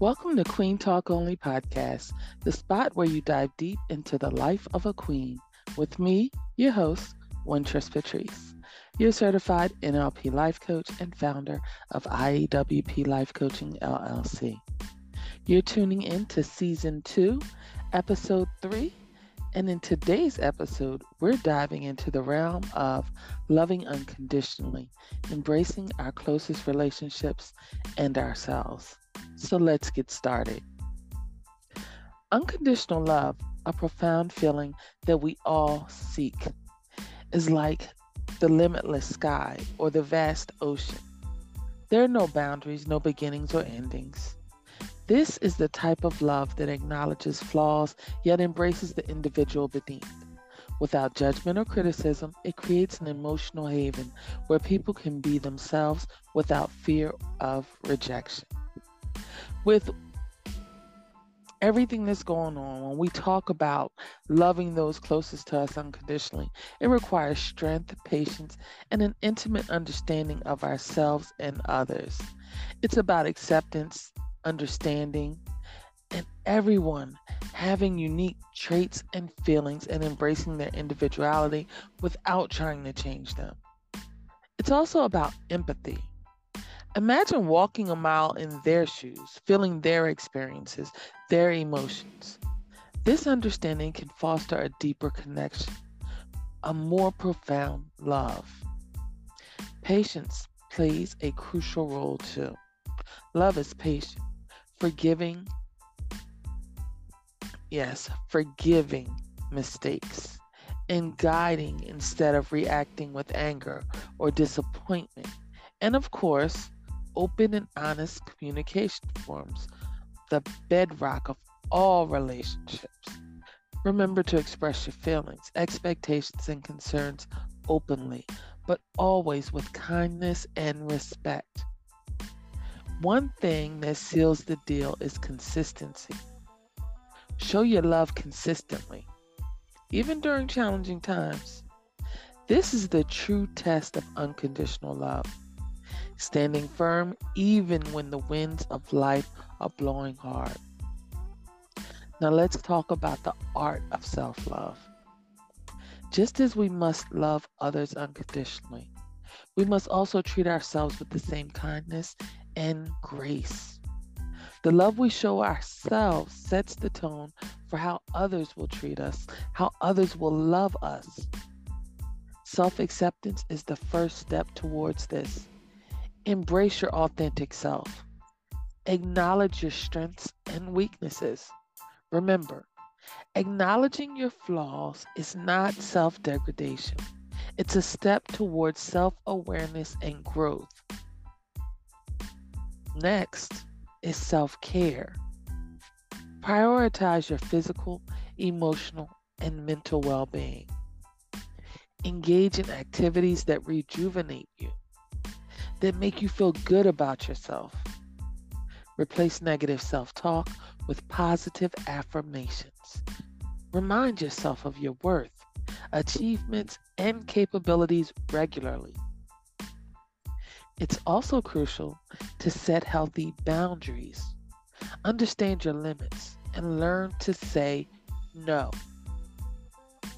Welcome to Queen Talk Only Podcast, the spot where you dive deep into the life of a queen. With me, your host, Wintress Patrice, your certified NLP life coach and founder of IEWP Life Coaching LLC. You're tuning in to season two, episode three, and in today's episode, we're diving into the realm of loving unconditionally, embracing our closest relationships and ourselves. So let's get started. Unconditional love, a profound feeling that we all seek, is like the limitless sky or the vast ocean. There are no boundaries, no beginnings or endings. This is the type of love that acknowledges flaws yet embraces the individual beneath. Without judgment or criticism, it creates an emotional haven where people can be themselves without fear of rejection. With everything that's going on, when we talk about loving those closest to us unconditionally, it requires strength, patience, and an intimate understanding of ourselves and others. It's about acceptance, understanding, and everyone having unique traits and feelings and embracing their individuality without trying to change them. It's also about empathy. Imagine walking a mile in their shoes, feeling their experiences, their emotions. This understanding can foster a deeper connection, a more profound love. Patience plays a crucial role too. Love is patient forgiving, yes, forgiving mistakes and guiding instead of reacting with anger or disappointment. And of course, open and honest communication forms the bedrock of all relationships. Remember to express your feelings, expectations, and concerns openly, but always with kindness and respect. One thing that seals the deal is consistency. Show your love consistently, even during challenging times. This is the true test of unconditional love. Standing firm even when the winds of life are blowing hard. Now let's talk about the art of self love. Just as we must love others unconditionally, we must also treat ourselves with the same kindness and grace. The love we show ourselves sets the tone for how others will treat us, how others will love us. Self acceptance is the first step towards this. Embrace your authentic self. Acknowledge your strengths and weaknesses. Remember, acknowledging your flaws is not self degradation, it's a step towards self awareness and growth. Next is self care. Prioritize your physical, emotional, and mental well being. Engage in activities that rejuvenate you, that make you feel good about yourself. Replace negative self talk with positive affirmations. Remind yourself of your worth, achievements, and capabilities regularly. It's also crucial to set healthy boundaries. Understand your limits and learn to say no.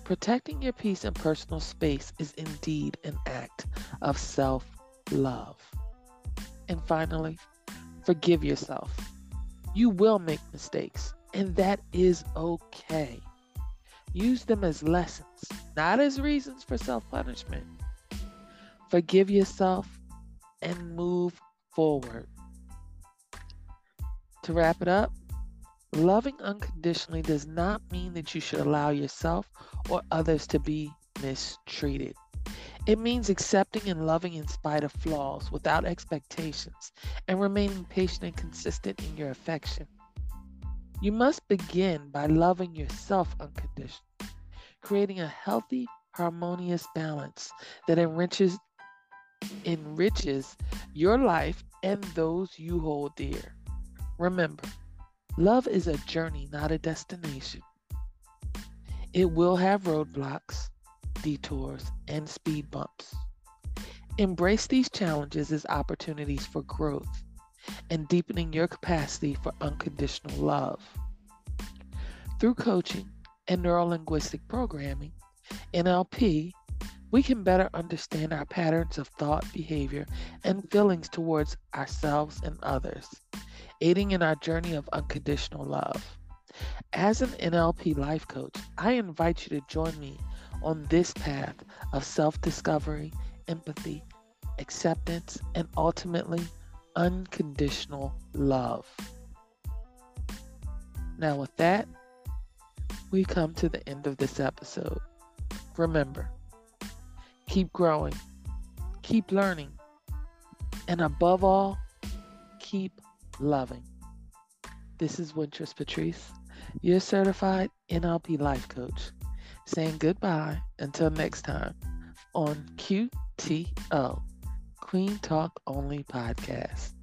Protecting your peace and personal space is indeed an act of self love. And finally, forgive yourself. You will make mistakes, and that is okay. Use them as lessons, not as reasons for self punishment. Forgive yourself and move forward. To wrap it up, loving unconditionally does not mean that you should allow yourself or others to be mistreated. It means accepting and loving in spite of flaws without expectations and remaining patient and consistent in your affection. You must begin by loving yourself unconditionally, creating a healthy, harmonious balance that enriches enriches your life and those you hold dear. Remember, love is a journey, not a destination. It will have roadblocks, detours, and speed bumps. Embrace these challenges as opportunities for growth. and deepening your capacity for unconditional love. Through coaching and neurolinguistic programming, NLP, we can better understand our patterns of thought, behavior, and feelings towards ourselves and others, aiding in our journey of unconditional love. As an NLP life coach, I invite you to join me on this path of self discovery, empathy, acceptance, and ultimately unconditional love. Now, with that, we come to the end of this episode. Remember, keep growing, keep learning, and above all, keep loving. This is Wintress Patrice, your certified NLP life coach, saying goodbye until next time on QTO, Queen Talk Only Podcast.